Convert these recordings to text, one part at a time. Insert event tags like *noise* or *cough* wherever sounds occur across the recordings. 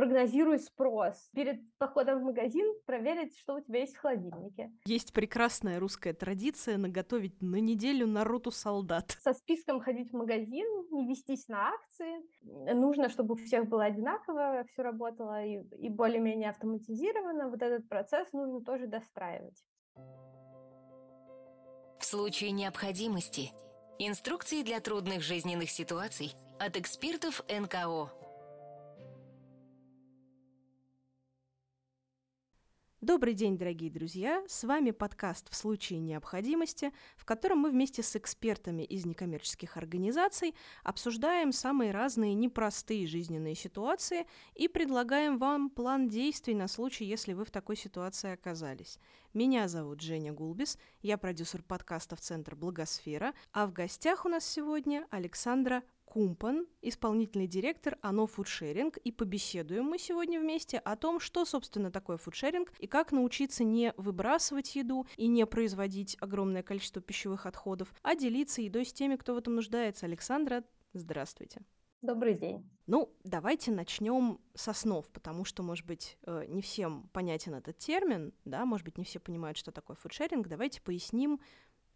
прогнозируй спрос. Перед походом в магазин проверить, что у тебя есть в холодильнике. Есть прекрасная русская традиция наготовить на неделю на роту солдат. Со списком ходить в магазин, не вестись на акции. Нужно, чтобы у всех было одинаково, все работало и, и более-менее автоматизировано. Вот этот процесс нужно тоже достраивать. В случае необходимости инструкции для трудных жизненных ситуаций от экспертов НКО. Добрый день, дорогие друзья! С вами подкаст «В случае необходимости», в котором мы вместе с экспертами из некоммерческих организаций обсуждаем самые разные непростые жизненные ситуации и предлагаем вам план действий на случай, если вы в такой ситуации оказались. Меня зовут Женя Гулбис, я продюсер подкастов «Центр Благосфера», а в гостях у нас сегодня Александра Кумпан, исполнительный директор АНО Фудшеринг, и побеседуем мы сегодня вместе о том, что, собственно, такое фудшеринг и как научиться не выбрасывать еду и не производить огромное количество пищевых отходов, а делиться едой с теми, кто в этом нуждается. Александра, здравствуйте. Добрый день. Ну, давайте начнем с основ, потому что, может быть, э, не всем понятен этот термин, да, может быть, не все понимают, что такое фудшеринг. Давайте поясним,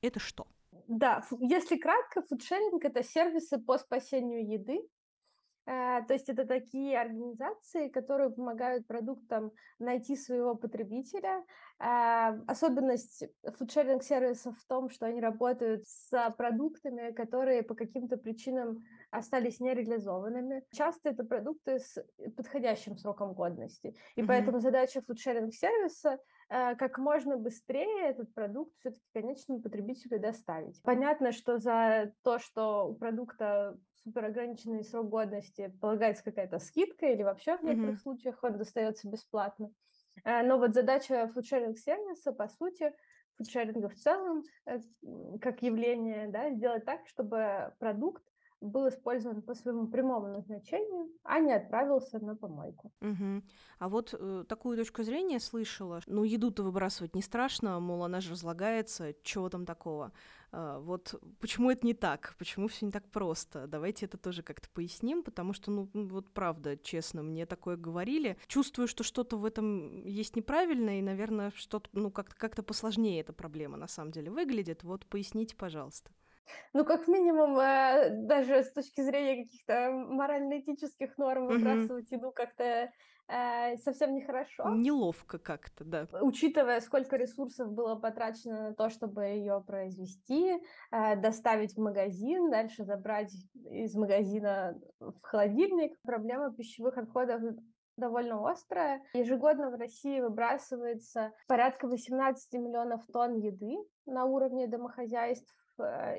это что. Да, если кратко, фудшеринг — это сервисы по спасению еды. Э, то есть это такие организации, которые помогают продуктам найти своего потребителя. Э, особенность фудшеринг-сервисов в том, что они работают с продуктами, которые по каким-то причинам остались нереализованными. Часто это продукты с подходящим сроком годности. И mm-hmm. поэтому задача фудшеринг-сервиса как можно быстрее этот продукт все-таки конечному потребителю доставить. Понятно, что за то, что у продукта супер ограниченный срок годности полагается какая-то скидка или вообще в некоторых mm-hmm. случаях он достается бесплатно. Э, но вот задача фудшеринг-сервиса, по сути, фудшеринга в целом, э, как явление, да, сделать так, чтобы продукт был использован по своему прямому назначению, а не отправился на помойку. Угу. А вот э, такую точку зрения слышала. Ну, еду-то выбрасывать не страшно, мол, она же разлагается, чего там такого. А, вот почему это не так? Почему все не так просто? Давайте это тоже как-то поясним, потому что, ну, вот правда, честно, мне такое говорили. Чувствую, что что-то в этом есть неправильно, и, наверное, что-то, ну, как-то как посложнее эта проблема на самом деле выглядит. Вот поясните, пожалуйста. Ну, как минимум, э, даже с точки зрения каких-то морально-этических норм выбрасывать еду как-то э, совсем нехорошо. Неловко как-то, да. Учитывая, сколько ресурсов было потрачено на то, чтобы ее произвести, э, доставить в магазин, дальше забрать из магазина в холодильник. Проблема пищевых отходов довольно острая. Ежегодно в России выбрасывается порядка 18 миллионов тонн еды на уровне домохозяйств Э,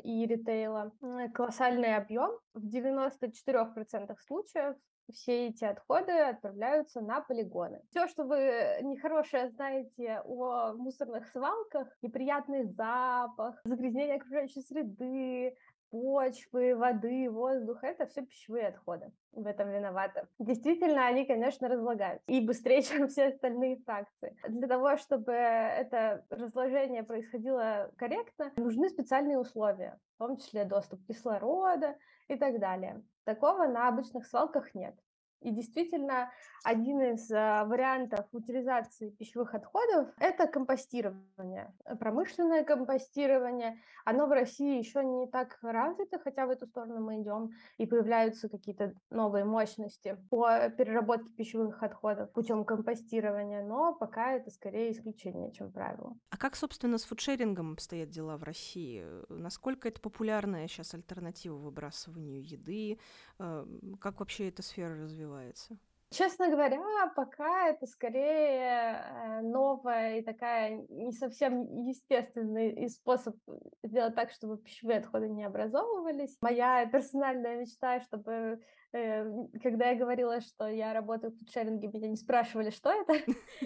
и ритейла. Колоссальный объем. В 94% случаев все эти отходы отправляются на полигоны. Все, что вы нехорошее знаете о мусорных свалках, неприятный запах, загрязнение окружающей среды, почвы, воды, воздуха, это все пищевые отходы. В этом виноваты. Действительно, они, конечно, разлагаются. И быстрее, *laughs* чем все остальные фракции. Для того, чтобы это разложение происходило корректно, нужны специальные условия, в том числе доступ кислорода и так далее. Такого на обычных свалках нет. И действительно, один из а, вариантов утилизации пищевых отходов – это компостирование. Промышленное компостирование, оно в России еще не так развито, хотя в эту сторону мы идем, и появляются какие-то новые мощности по переработке пищевых отходов путем компостирования, но пока это скорее исключение, чем правило. А как, собственно, с фудшерингом обстоят дела в России? Насколько это популярная сейчас альтернатива выбрасыванию еды? Э, как вообще эта сфера развивается? Развивается? Честно говоря, пока это скорее э, новая и такая не совсем естественный способ сделать так, чтобы пищевые отходы не образовывались. Моя персональная мечта, чтобы э, когда я говорила, что я работаю в фудшеринге, меня не спрашивали, что это,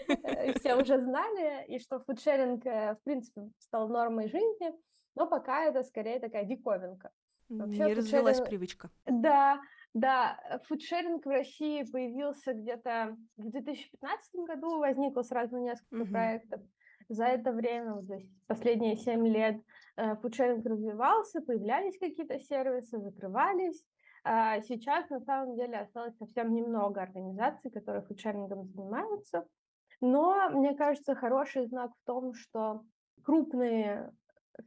э, все уже знали, и что фудшеринг, в принципе, стал нормой жизни, но пока это скорее такая диковинка. Вообще, не развилась привычка. Да, да, э, фудшеринг в России появился где-то в 2015 году, возникло сразу несколько mm-hmm. проектов. За это время, то есть последние семь лет, э, фудшеринг развивался, появлялись какие-то сервисы, закрывались. А сейчас на самом деле осталось совсем немного организаций, которые фудшерингом занимаются. Но мне кажется, хороший знак в том, что крупные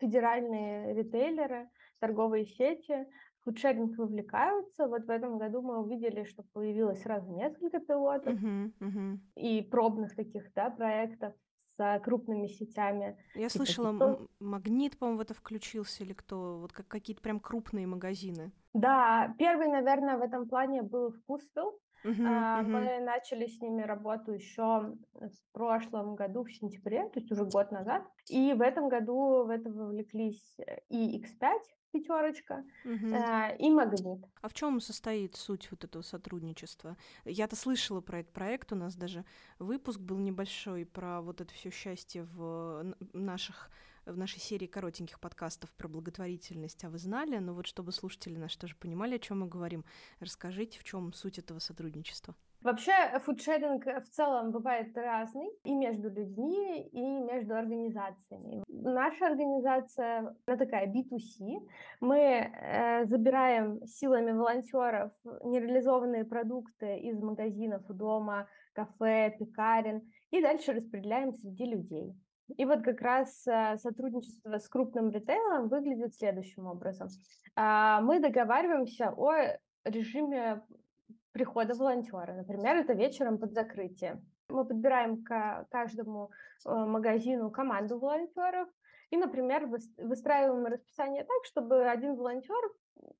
федеральные ритейлеры, торговые сети фудшеринг вовлекаются. Вот в этом году мы увидели, что появилось сразу несколько пилотов Мгм, мгм. и пробных таких да, проектов с крупными сетями. Я типа слышала, м- Магнит, по-моему, в это включился или кто? Вот как какие-то прям крупные магазины. Да, первый, наверное, в этом плане был Вкусвилл. Мгм, А, мгм. Мы начали с ними работу еще в прошлом году, в сентябре, то есть уже год назад. И в этом году в это вовлеклись э, и X5, пятерочка, Мгм. э, и Магнит. А в чем состоит суть вот этого сотрудничества? Я-то слышала про этот проект, у нас даже выпуск был небольшой про вот это все счастье в наших в нашей серии коротеньких подкастов про благотворительность, а вы знали? Ну вот чтобы слушатели наши тоже понимали, о чем мы говорим, расскажите, в чем суть этого сотрудничества. Вообще, э, фудшеринг в целом бывает разный и между людьми, и между организациями. Наша организация, она такая B2C. Мы э, забираем силами волонтеров нереализованные продукты из магазинов дома, кафе, пекарен, и дальше распределяем среди людей. И вот как раз э, сотрудничество с крупным ритейлом выглядит следующим образом. А, Мы договариваемся о режиме прихода волонтера. Например, это вечером под закрытие. Мы подбираем к каждому э, магазину команду волонтеров и, например, выс- выстраиваем расписание так, чтобы один волонтер,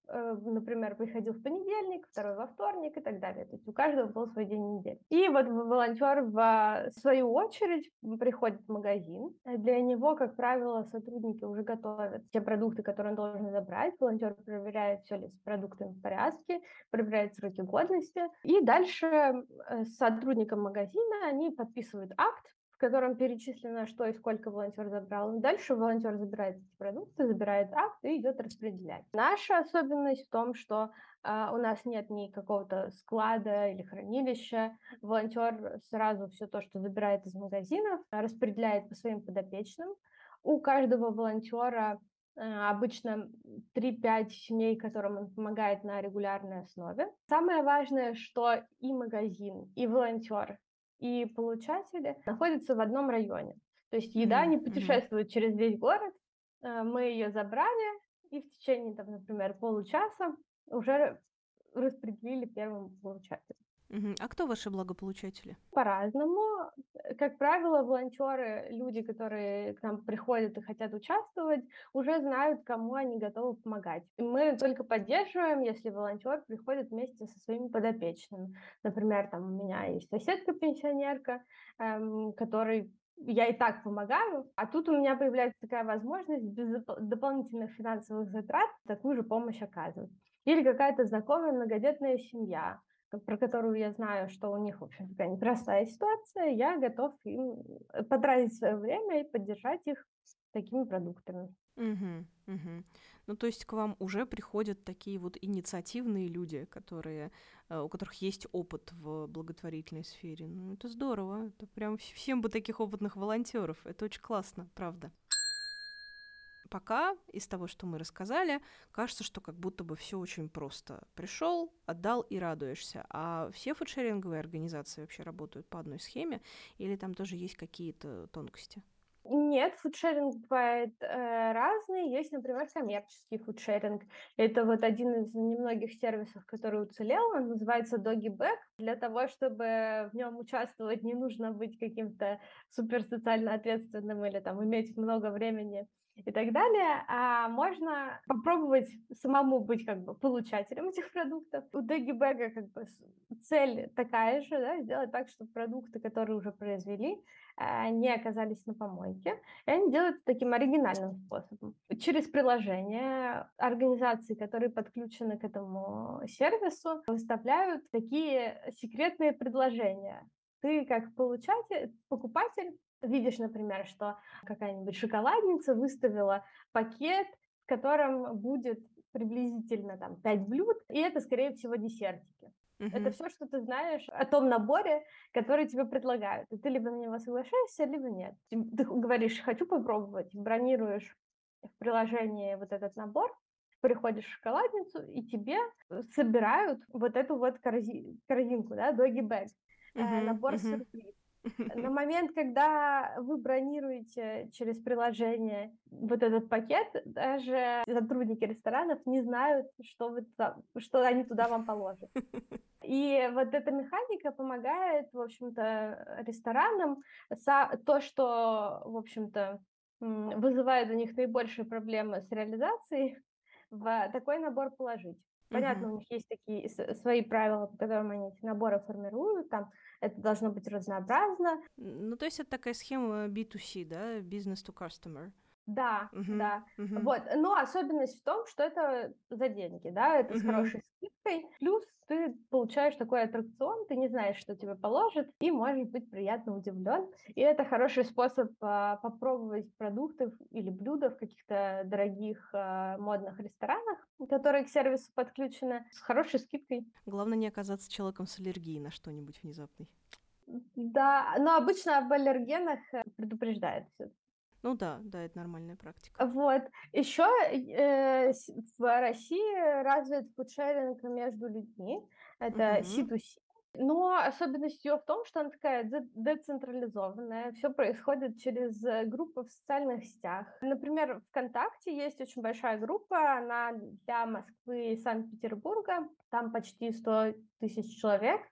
например, приходил в понедельник, второй во вторник и так далее. То есть у каждого был свой день недели. И вот волонтер в свою очередь приходит в магазин. Для него, как правило, сотрудники уже готовят те продукты, которые он должен забрать. Волонтер проверяет, все ли с продуктами в порядке, проверяет сроки годности. И дальше э, с сотрудником магазина они подписывают акт, котором перечислено, что и сколько волонтер забрал. Дальше волонтер забирает эти продукты, забирает акт и идет распределять. Наша особенность в том, что а, у нас нет ни какого-то склада или хранилища. Волонтер сразу все то, что забирает из магазинов, распределяет по своим подопечным. У каждого волонтера э, обычно 3-5 семей, которым он помогает на регулярной основе. Самое важное, что и магазин, и волонтер, и получатели находятся в одном районе. То есть еда Мгм, не путешествует через весь город. Э, Мы ее забрали и в течение, там, например, получаса уже распределили первому получателю. Мгм. А кто ваши благополучатели? По-разному. Как правило, волонтеры, люди, которые к нам приходят и хотят участвовать, уже знают, кому они готовы помогать. И мы только поддерживаем, если волонтер приходит вместе со своими подопечными. Например, там у меня есть соседка-пенсионерка, эм, которой я и так помогаю, а тут у меня появляется такая возможность без доп- дополнительных финансовых затрат такую же помощь оказывать. Или какая-то знакомая многодетная семья, про которую я знаю, что у них, в общем, такая непростая ситуация, я готов им э, потратить свое время и поддержать их такими продуктами. Мгм, мгм. Ну, то есть к вам уже приходят такие вот инициативные люди, которые, э, у которых есть опыт в благотворительной сфере. Ну, это здорово. Это прям вс- всем бы таких опытных волонтеров. Это очень классно, правда. Пока из того, что мы рассказали, кажется, что как будто бы все очень просто. Пришел, отдал и радуешься. А все фудшеринговые организации вообще работают по одной схеме, или там тоже есть какие-то тонкости? Нет, фудшеринг бывает э, разный. Есть, например, коммерческий фудшеринг. Это вот один из немногих сервисов, который уцелел. Он называется DoggyBag. Для того, чтобы в нем участвовать, не нужно быть каким-то супер социально ответственным или там иметь много времени и так далее, а можно попробовать самому быть как бы получателем *laughs* этих продуктов. У DoggyBag как бы цель такая же, да, сделать так, чтобы продукты, которые уже произвели, э, не оказались на помойке. И они делают таким оригинальным способом. Через приложение организации, которые подключены к этому сервису, выставляют такие секретные предложения. Ты как получатель, покупатель видишь, например, что какая-нибудь шоколадница выставила пакет, в котором будет приблизительно там 5 блюд, и это, скорее всего, десертики. Это Мгм. все, что ты знаешь о том наборе, который тебе предлагают. И ты либо на него соглашаешься, либо нет. Ты говоришь, хочу попробовать, бронируешь в приложении вот этот набор, приходишь в шоколадницу, и тебе собирают вот эту вот корзи- корзинку, да, доги бэг, uh-huh, набор uh-huh. сюрприз. На момент, когда вы бронируете через приложение вот этот пакет, даже сотрудники ресторанов не знают, что, вы туда, что они туда вам положат. И вот эта механика помогает, в общем-то, ресторанам то, что, в общем-то, вызывает у них наибольшие проблемы с реализацией, в такой набор положить. Понятно, uh-huh. у них есть такие свои правила, по которым они эти наборы формируют, там это должно быть разнообразно. Ну, то есть это такая схема B2C, да, business to customer. Да, uh-huh, да. Uh-huh. Вот. Но особенность в том, что это за деньги, да, это uh-huh. с хорошей скидкой. Плюс ты получаешь такой аттракцион, ты не знаешь, что тебе положат, и можешь быть приятно удивлен. И это хороший способ а, попробовать продукты или блюда в каких-то дорогих а, модных ресторанах, которые к сервису подключены, с хорошей скидкой. Главное не оказаться человеком с аллергией на что-нибудь внезапный. Да, но обычно об аллергенах э, предупреждают все ну да, да, это нормальная практика. Вот. Еще э, в России развит фудшеринг между людьми. Это mm-hmm. C2C. Но особенность ее в том, что она такая децентрализованная, все происходит через э, группы в социальных сетях. Например, ВКонтакте есть очень большая группа, она для Москвы и Санкт-Петербурга, там почти 100 тысяч человек,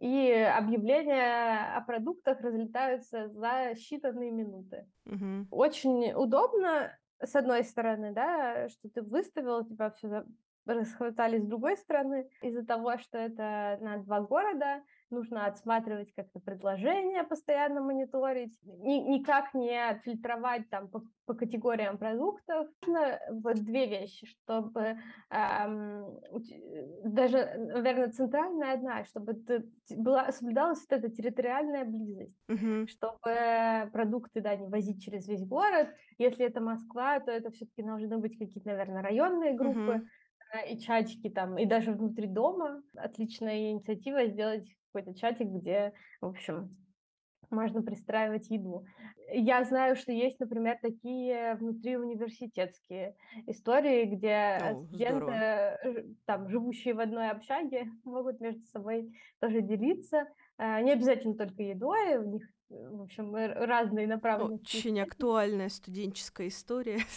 и объявления о продуктах разлетаются за считанные минуты. Угу. Очень удобно, с одной стороны, да, что ты выставил, тебя все расхватали с другой стороны, из-за того, что это на два города, нужно отсматривать как-то предложения, постоянно мониторить, ни, никак не фильтровать там по, по категориям продуктов. Нужно вот две вещи, чтобы эм, даже, наверное, центральная одна, чтобы была, соблюдалась вот эта территориальная близость, uh-huh. чтобы продукты, да, не возить через весь город. Если это Москва, то это все-таки должны быть какие-то, наверное, районные группы. Uh-huh и чатики там, и даже внутри дома. Отличная инициатива сделать какой-то чатик, где, в общем, можно пристраивать еду. Я знаю, что есть, например, такие внутри университетские истории, где О, студенты, здорово. там, живущие в одной общаге, могут между собой тоже делиться. Э, не обязательно только едой, у них, в общем, разные направленности. Очень актуальная студенческая история. *laughs*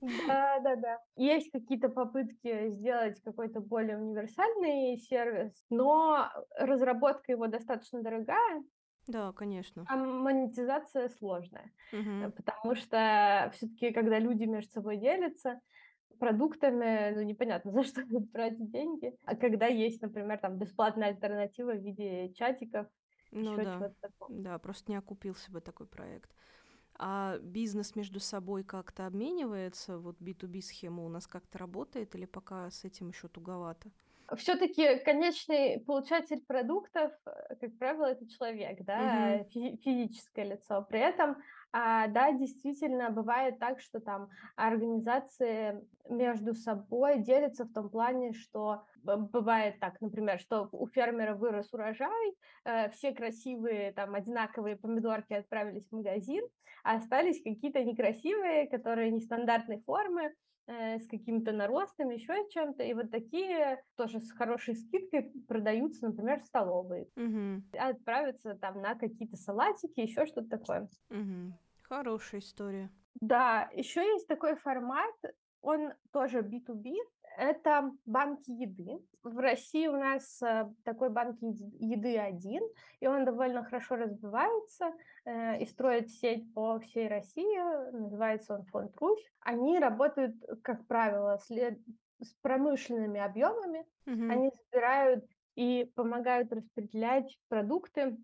Да, да, да. Есть какие-то попытки сделать какой-то более универсальный сервис, но разработка его достаточно дорогая, Да, конечно. а монетизация сложная, Мгм. потому что все-таки, когда люди между собой делятся продуктами, ну непонятно, *laughs* за что тратить деньги, а когда есть, например, там бесплатная альтернатива в виде чатиков, Ну да, чего-то такого. да, просто не окупился бы такой проект. А бизнес между собой как-то обменивается? Вот B2B схема у нас как-то работает или пока с этим еще туговато? Все-таки конечный получатель продуктов, э, как правило, это человек, да, угу. физическое лицо. При этом а, да, действительно, бывает так, что там организации между собой делятся в том плане, что бывает так, например, что у фермера вырос урожай, э, все красивые там одинаковые помидорки отправились в магазин, а остались какие-то некрасивые, которые нестандартной формы, э, с какими-то наростами, еще чем-то. И вот такие тоже с хорошей скидкой продаются, например, в столовые. Угу. Отправятся там на какие-то салатики, еще что-то такое. Угу. Хорошая история. Да, еще есть такой формат, он тоже B2B, это банки еды. В России у нас э, такой банк еды один, и он довольно хорошо развивается э, и строит сеть по всей России. Называется он фонд Русь. Они работают, как правило, след... с промышленными объемами. Угу. Они собирают и помогают распределять продукты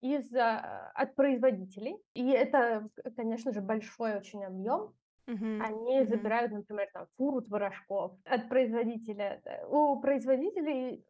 из, а, от производителей. И это, конечно же, большой очень объем. Uh-huh. Они uh-huh. забирают, например, там фуру творожков от производителя. У производителей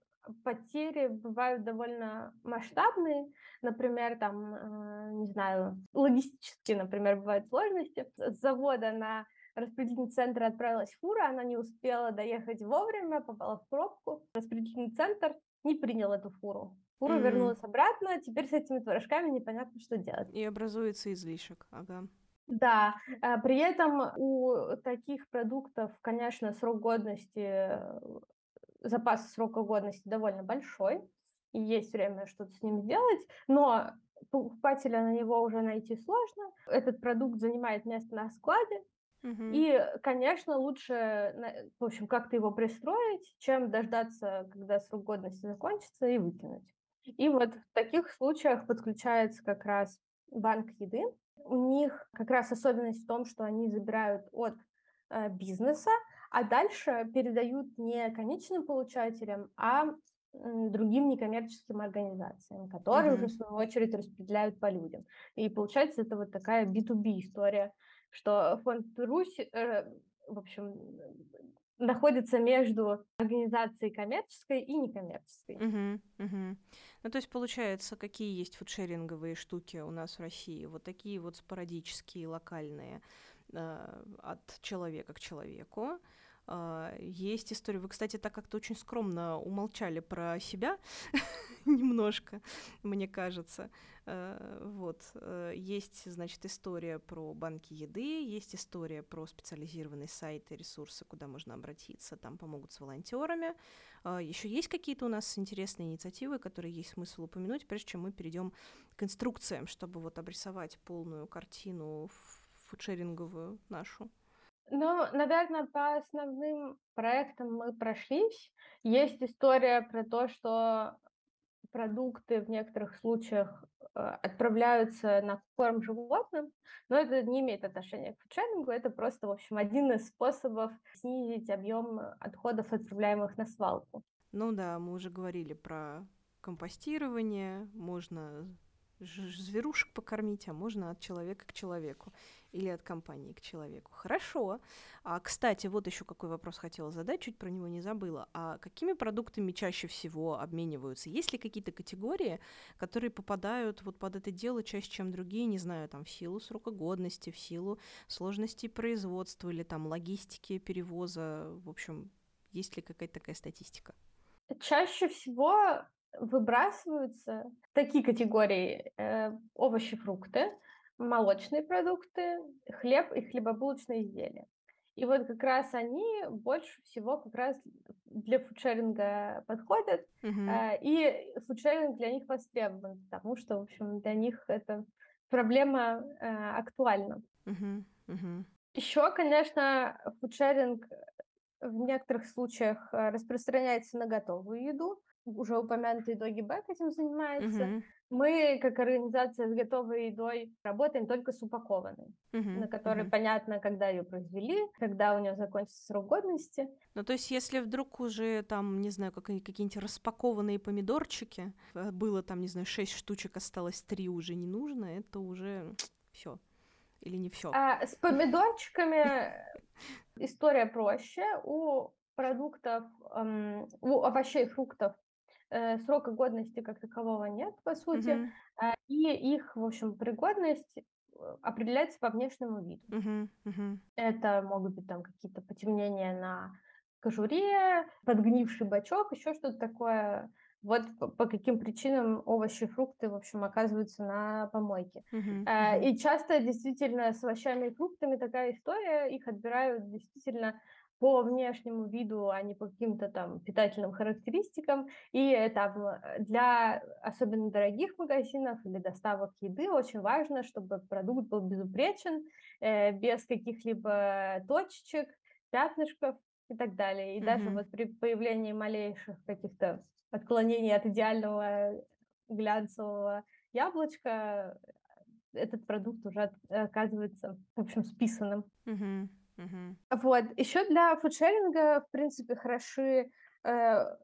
потери бывают довольно масштабные. Например, там, э, не знаю, логистические, например, бывают сложности. С завода на распределительный центр отправилась фура, она не успела доехать вовремя, попала в пробку. Распределительный центр не принял эту фуру. Фура mm-hmm. вернулась обратно, теперь с этими творожками непонятно, что делать. И образуется излишек, ага. Да, а, при этом у таких продуктов, конечно, срок годности, э, запас срока годности довольно большой, и есть время что-то с ним сделать, но покупателя на него уже найти сложно. Этот продукт занимает место на складе, Мгм. и, конечно, лучше, в общем, как-то его пристроить, чем дождаться, когда срок годности закончится, и выкинуть. И вот в таких случаях подключается как раз банк еды. У них как раз особенность в том, что они забирают от э, бизнеса, а дальше передают не конечным получателям, а другим некоммерческим организациям, которые уже, Мгм. в свою очередь, распределяют по людям. И получается, это вот такая B2B история, что фонд Русь, э, в общем, находится между организацией коммерческой и некоммерческой. Мгм, мгм. Ну, то есть, получается, какие есть фудшеринговые штуки у нас в России? Вот такие вот спорадические, локальные, э, от человека к человеку. А, Есть история. Вы, кстати, так как-то очень скромно умолчали про себя *laughs* немножко, мне кажется. Э, Вот. э, Есть, значит, история про банки еды, есть история про специализированные сайты, ресурсы, куда можно обратиться, там помогут с волонтерами. Еще есть какие-то у нас интересные инициативы, которые есть смысл упомянуть, прежде чем мы перейдем к инструкциям, чтобы вот обрисовать полную картину фудшеринговую нашу. Ну, наверное, по основным проектам мы прошлись. Есть история про то, что продукты в некоторых случаях э, отправляются на корм животным, но это не имеет отношения к фудшерингу, это просто, в общем, один из способов снизить объем отходов, отправляемых на свалку. Ну да, мы уже говорили про компостирование, можно зверушек покормить, а можно от человека к человеку или от компании к человеку. Хорошо. А, кстати, вот еще какой вопрос хотела задать, чуть про него не забыла. А какими продуктами чаще всего обмениваются? Есть ли какие-то категории, которые попадают вот под это дело чаще, чем другие, не знаю, там в силу срока годности, в силу сложности производства или там логистики перевоза, в общем, есть ли какая-то такая статистика? Чаще всего выбрасываются такие категории э, овощи, фрукты, молочные продукты, хлеб и хлебобулочные изделия. И вот как раз они больше всего как раз для фудшеринга подходят, Мгм. э, и фудшеринг для них востребован, потому что, в общем, для них эта проблема э, актуальна. Мгм. Мгм. Еще, конечно, фудшеринг в некоторых случаях э, распространяется на готовую еду. Уже упомянутый Доги Бэк этим занимается. Мгм. Мы, как организация с готовой едой, работаем только с упакованной, Мгм. на которой Мгм. понятно, когда ее произвели, когда у нее закончится срок годности. Ну, то есть, если вдруг уже там, не знаю, какие- какие-нибудь распакованные помидорчики, э, было там, не знаю, шесть штучек, осталось три уже не нужно, это уже *tsk* все. Или не все. А с помидорчиками *laughs* история проще. У продуктов, эм, у овощей и фруктов срока годности как такового нет, по сути. Мгм. А, И их, в общем, пригодность э, определяется по внешнему виду. Мгм. Мгм. Это могут быть там какие-то потемнения на кожуре, подгнивший бачок, еще что-то такое. Вот по, каким причинам овощи и фрукты, в общем, оказываются на помойке. Э, Мгм. И часто действительно с овощами и фруктами такая история, их отбирают действительно по внешнему виду, а не по каким-то там питательным характеристикам. И э, там э, для особенно дорогих магазинов или доставок еды очень важно, чтобы продукт был безупречен, э, без каких-либо точечек, пятнышков и так далее. И даже Мгм. вот при появлении малейших каких-то отклонений от идеального глянцевого яблочка, этот продукт уже оказывается, в общем, списанным. Мгм. Мгм. Вот. Еще для фудшеринга, в принципе, хороши э,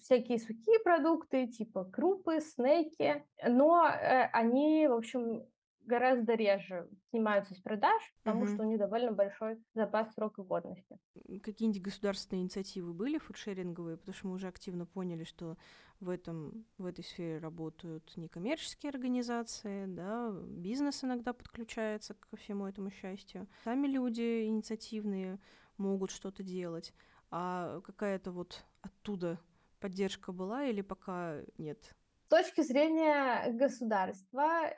всякие сухие продукты, типа крупы, снеки, но э, они, в общем, гораздо реже снимаются с продаж, потому Мгм. что у них довольно большой запас срока годности. Какие-нибудь государственные инициативы были фудшеринговые? Потому что мы уже активно поняли, что в, этом, в этой сфере работают некоммерческие организации, да, бизнес иногда подключается ко всему этому счастью. Сами люди инициативные могут что-то делать. А какая-то вот оттуда поддержка была или пока нет? точки зрения государства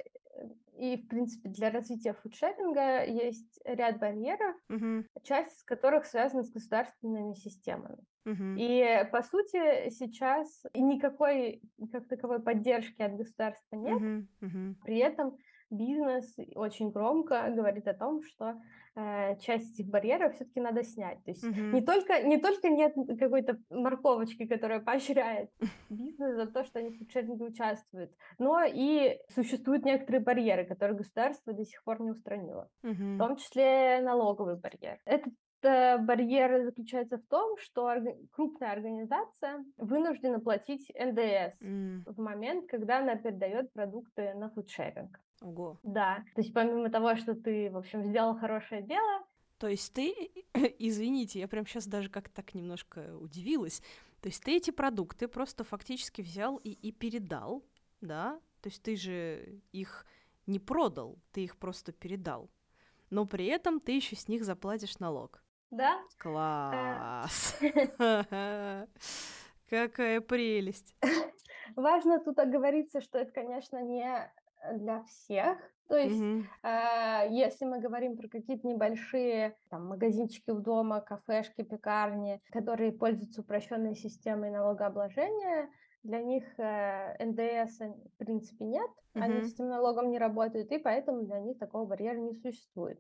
и, в принципе, для развития фудшеринга есть ряд барьеров, Мгм. часть из которых связана с государственными системами. Мгм. И, по сути, сейчас никакой как таковой поддержки от государства нет. Мгм. Мгм. При этом бизнес очень громко говорит о том, что э, часть этих барьеров все-таки надо снять. То есть Мгм. не только, не только нет какой-то морковочки, которая поощряет *laughs* бизнес за то, что они в фудшеринге участвуют, но и существуют некоторые барьеры, которые государство до сих пор не устранило, в Мгм. том числе налоговый барьер. Этот э, барьер заключается в том, что крупная организация вынуждена платить НДС М. в момент, когда она передает продукты на фудшеринг. Ого. Да, то есть помимо того, что ты, в общем, сделал хорошее дело, То есть ты, *clears throat* извините, я прям сейчас даже как-то так немножко удивилась. То есть ты эти продукты просто фактически взял и, и передал, да? То есть ты же их не продал, ты их просто передал. Но при этом ты еще с них заплатишь налог. Да, Класс! *laughs* *laughs* Какая прелесть! важно тут оговориться, что это, конечно, не для всех. То есть, Мгм. э, если мы говорим про какие-то небольшие там, магазинчики у дома, кафешки, пекарни, которые пользуются упрощенной системой налогообложения, для них э, НДС, в принципе, нет, они Мгм. с этим налогом не работают, и поэтому для них такого барьера не существует.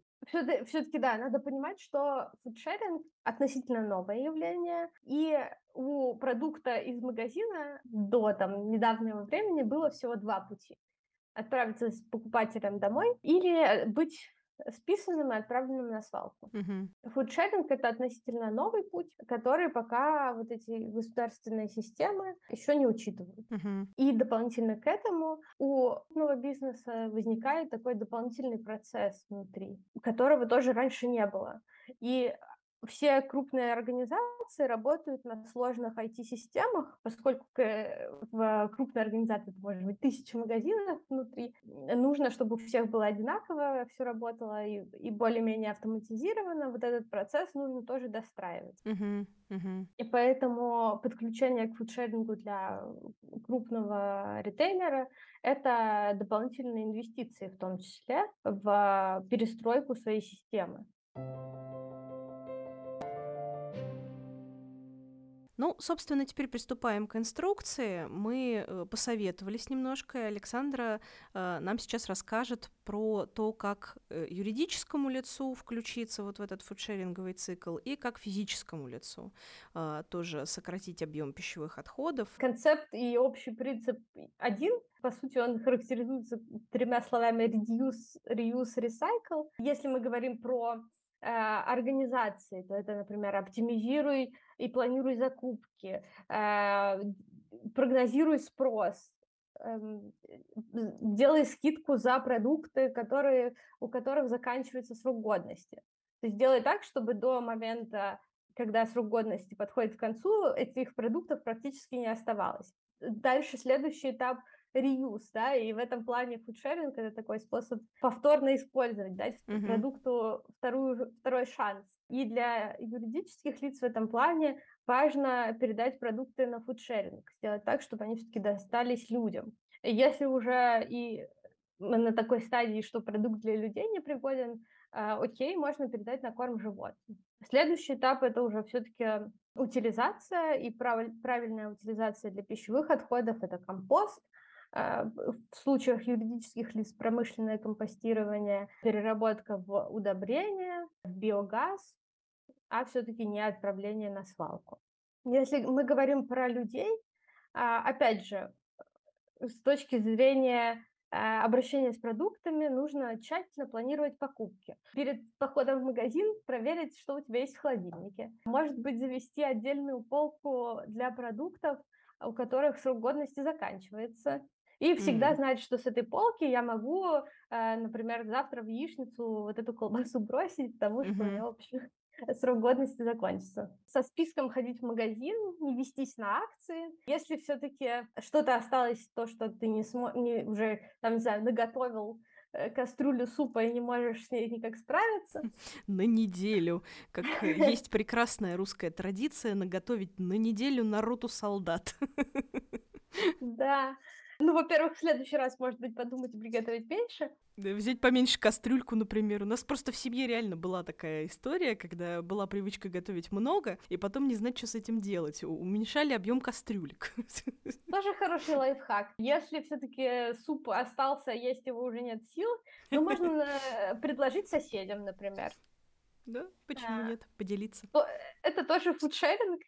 Все-таки, да, надо понимать, что фудшеринг относительно новое явление, и у продукта из магазина до там, недавнего времени было всего два пути. Отправиться с покупателем домой или быть списанным и отправленным на свалку. Мгм. Фудшеринг — это относительно новый путь, который пока вот эти государственные системы еще не учитывают. Мгм. И дополнительно к этому у нового бизнеса возникает такой дополнительный процесс внутри, которого тоже раньше не было. И все крупные организации работают на сложных IT-системах, поскольку к- в крупной организации это может быть тысяча магазинов внутри. Нужно, чтобы у всех было одинаково, все работало и, и более-менее автоматизировано. Вот этот процесс нужно тоже достраивать. И поэтому подключение к фудшерингу для крупного ритейлера – это дополнительные инвестиции, в том числе в перестройку своей системы. Ну, собственно, теперь приступаем к инструкции. Мы э, посоветовались немножко, и Александра э, нам сейчас расскажет про то, как э, юридическому лицу включиться вот в этот фудшеринговый цикл и как физическому лицу тоже сократить объем пищевых отходов. Концепт и общий принцип один. По сути, он характеризуется тремя словами reduce, reuse, recycle. Если мы говорим про организации, то это, например, оптимизируй и планируй закупки, э, прогнозируй спрос, эм, делай скидку за продукты, которые, у которых заканчивается срок годности. То есть делай так, чтобы до момента, когда срок годности подходит к концу, этих продуктов практически не оставалось. Дальше следующий этап реюз, да, и в этом плане фудшеринг это такой способ повторно использовать, дать Мгм. продукту вторую, второй шанс. И для юридических лиц в этом плане важно передать продукты на фудшеринг, сделать так, чтобы они все-таки достались людям. Если уже и на такой стадии, что продукт для людей не пригоден, а, окей, можно передать на корм животным. Следующий этап это уже все-таки утилизация и прав- правильная утилизация для пищевых отходов это компост. А, В случаях юридических лиц промышленное компостирование, переработка в удобрение, в биогаз, а все-таки не отправление на свалку. Если мы говорим про людей, а, опять же, с точки зрения а, обращения с продуктами нужно тщательно планировать покупки. Перед походом в магазин проверить, что у тебя есть в холодильнике. Может быть, завести отдельную полку для продуктов, у которых срок годности заканчивается. И всегда Мгм. знать, что с этой полки я могу, э, например, завтра в яичницу вот эту колбасу *laughs* бросить, потому что у Мгм. нее, в общем, *laughs* срок годности закончится. Со списком ходить в магазин, не вестись на акции. Если все-таки что-то осталось, то, что ты не, смо- не уже, там, не знаю, наготовил э, кастрюлю супа и не можешь с ней никак справиться, *laughs* На неделю. Как э, есть прекрасная русская традиция наготовить на неделю на роту солдат. да, Ну, во-первых, в следующий раз, может быть, подумать приготовить меньше. Да, взять поменьше кастрюльку, например. У нас просто в семье реально была такая история, когда была привычка готовить много, и потом не знать, что с этим делать. Уменьшали объем кастрюлек. *laughs* Тоже хороший лайфхак. Если все-таки суп остался, есть его уже нет сил, ну, можно *laughs* э, предложить соседям, например. Да, почему а, нет? Поделиться. Это тоже фудшеринг,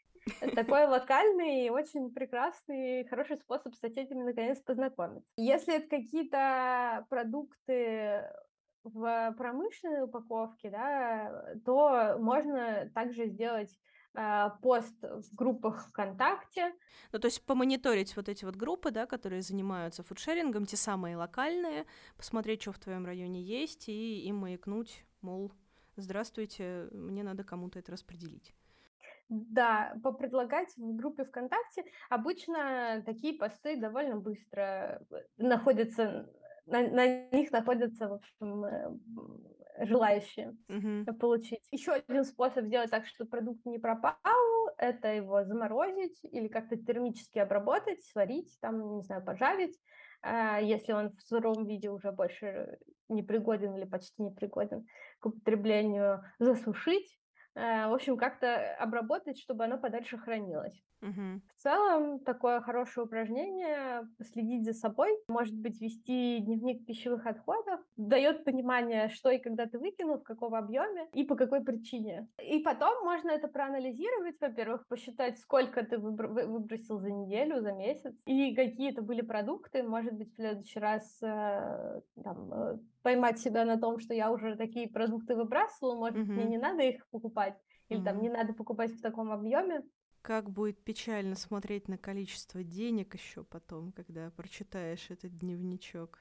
такой локальный, очень прекрасный, хороший способ с соседями наконец познакомиться. Если это какие-то продукты в промышленной упаковке, да, то можно также сделать э, пост в группах ВКонтакте. Ну, то есть помониторить вот эти вот группы, да, которые занимаются фудшерингом, те самые локальные, посмотреть, что в твоем районе есть, и им маякнуть, мол, здравствуйте, мне надо кому-то это распределить. Да, попредлагать в группе ВКонтакте. Обычно такие посты довольно быстро э, находятся, на, на них находятся, в общем, э, желающие uh-huh. получить. Еще один способ сделать так, чтобы продукт не пропал, это его заморозить или как-то термически обработать, сварить, там, не знаю, пожарить. А если он в сыром виде уже больше не пригоден или почти не пригоден к употреблению, засушить в общем, как-то обработать, чтобы оно подальше хранилось. Угу. В целом, такое хорошее упражнение следить за собой, может быть, вести дневник пищевых отходов, дает понимание, что и когда ты выкинул, в каком объеме и по какой причине. И потом можно это проанализировать, во-первых, посчитать, сколько ты выбросил за неделю, за месяц, и какие это были продукты, может быть, в следующий раз э, там, э, поймать себя на том, что я уже такие продукты выбрасывала, может, mm-hmm. мне не надо их покупать, или mm-hmm. там не надо покупать в таком объеме. Как будет печально смотреть на количество денег еще потом, когда прочитаешь этот дневничок.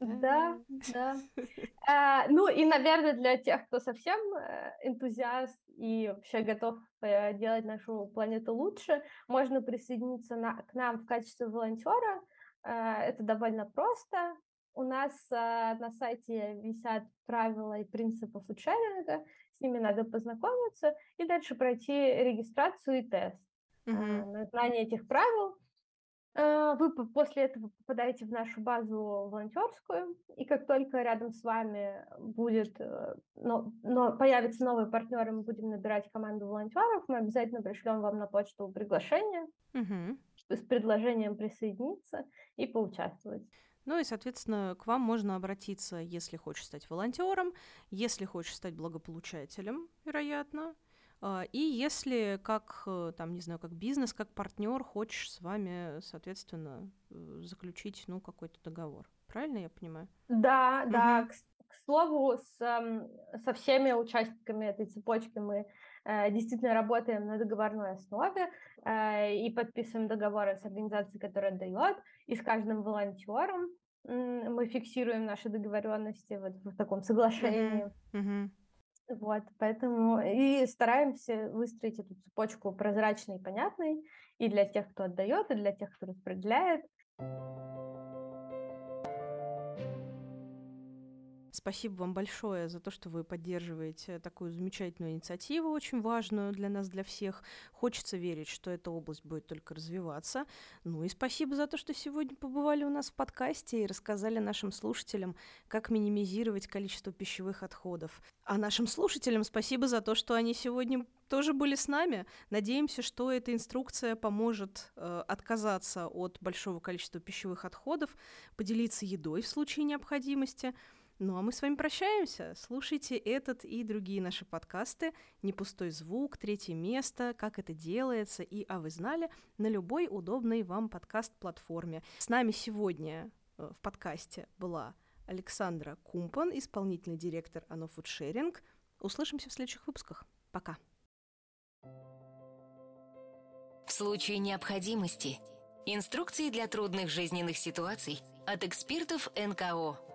Да, да. *laughs* А, ну и, наверное, для тех, кто совсем э, энтузиаст и вообще готов э, делать нашу планету лучше, можно присоединиться на, к нам в качестве волонтера. А, это довольно просто. У нас а, на сайте висят правила и принципы фудшеринга, с ними надо познакомиться и дальше пройти регистрацию и тест. Mm-hmm. А, на знание этих правил а, вы после этого попадаете в нашу базу волонтерскую, и как только рядом с вами будет, э, но, но появятся новые партнеры, мы будем набирать команду волонтеров, мы обязательно пришлем вам на почту приглашение mm-hmm. с предложением присоединиться и поучаствовать. Ну и, соответственно, к вам можно обратиться, если хочешь стать волонтером, если хочешь стать благополучателем, вероятно, а, и если как, э, там, не знаю, как бизнес, как партнер хочешь с вами, соответственно, э, заключить, ну, какой-то договор. Правильно я понимаю? Да, угу. да. К, к слову, с, со всеми участниками этой цепочки мы действительно работаем на договорной основе э, и подписываем договоры с организацией, которая дает, и с каждым волонтером мы фиксируем наши договоренности вот в таком соглашении. Вот, поэтому и стараемся выстроить эту цепочку прозрачной и понятной и для тех, кто отдает, и для тех, кто распределяет. Спасибо вам большое за то, что вы поддерживаете такую замечательную инициативу, очень важную для нас, для всех. Хочется верить, что эта область будет только развиваться. Ну и спасибо за то, что сегодня побывали у нас в подкасте и рассказали нашим слушателям, как минимизировать количество пищевых отходов. А нашим слушателям спасибо за то, что они сегодня тоже были с нами. Надеемся, что эта инструкция поможет э, отказаться от большого количества пищевых отходов, поделиться едой в случае необходимости – ну а мы с вами прощаемся. Слушайте этот и другие наши подкасты «Не пустой звук», «Третье место», «Как это делается» и «А вы знали» на любой удобной вам подкаст-платформе. С нами сегодня э, в подкасте была Александра Кумпан, исполнительный директор АНО Фудшеринг. Услышимся в следующих выпусках. Пока. В случае необходимости инструкции для трудных жизненных ситуаций от экспертов НКО –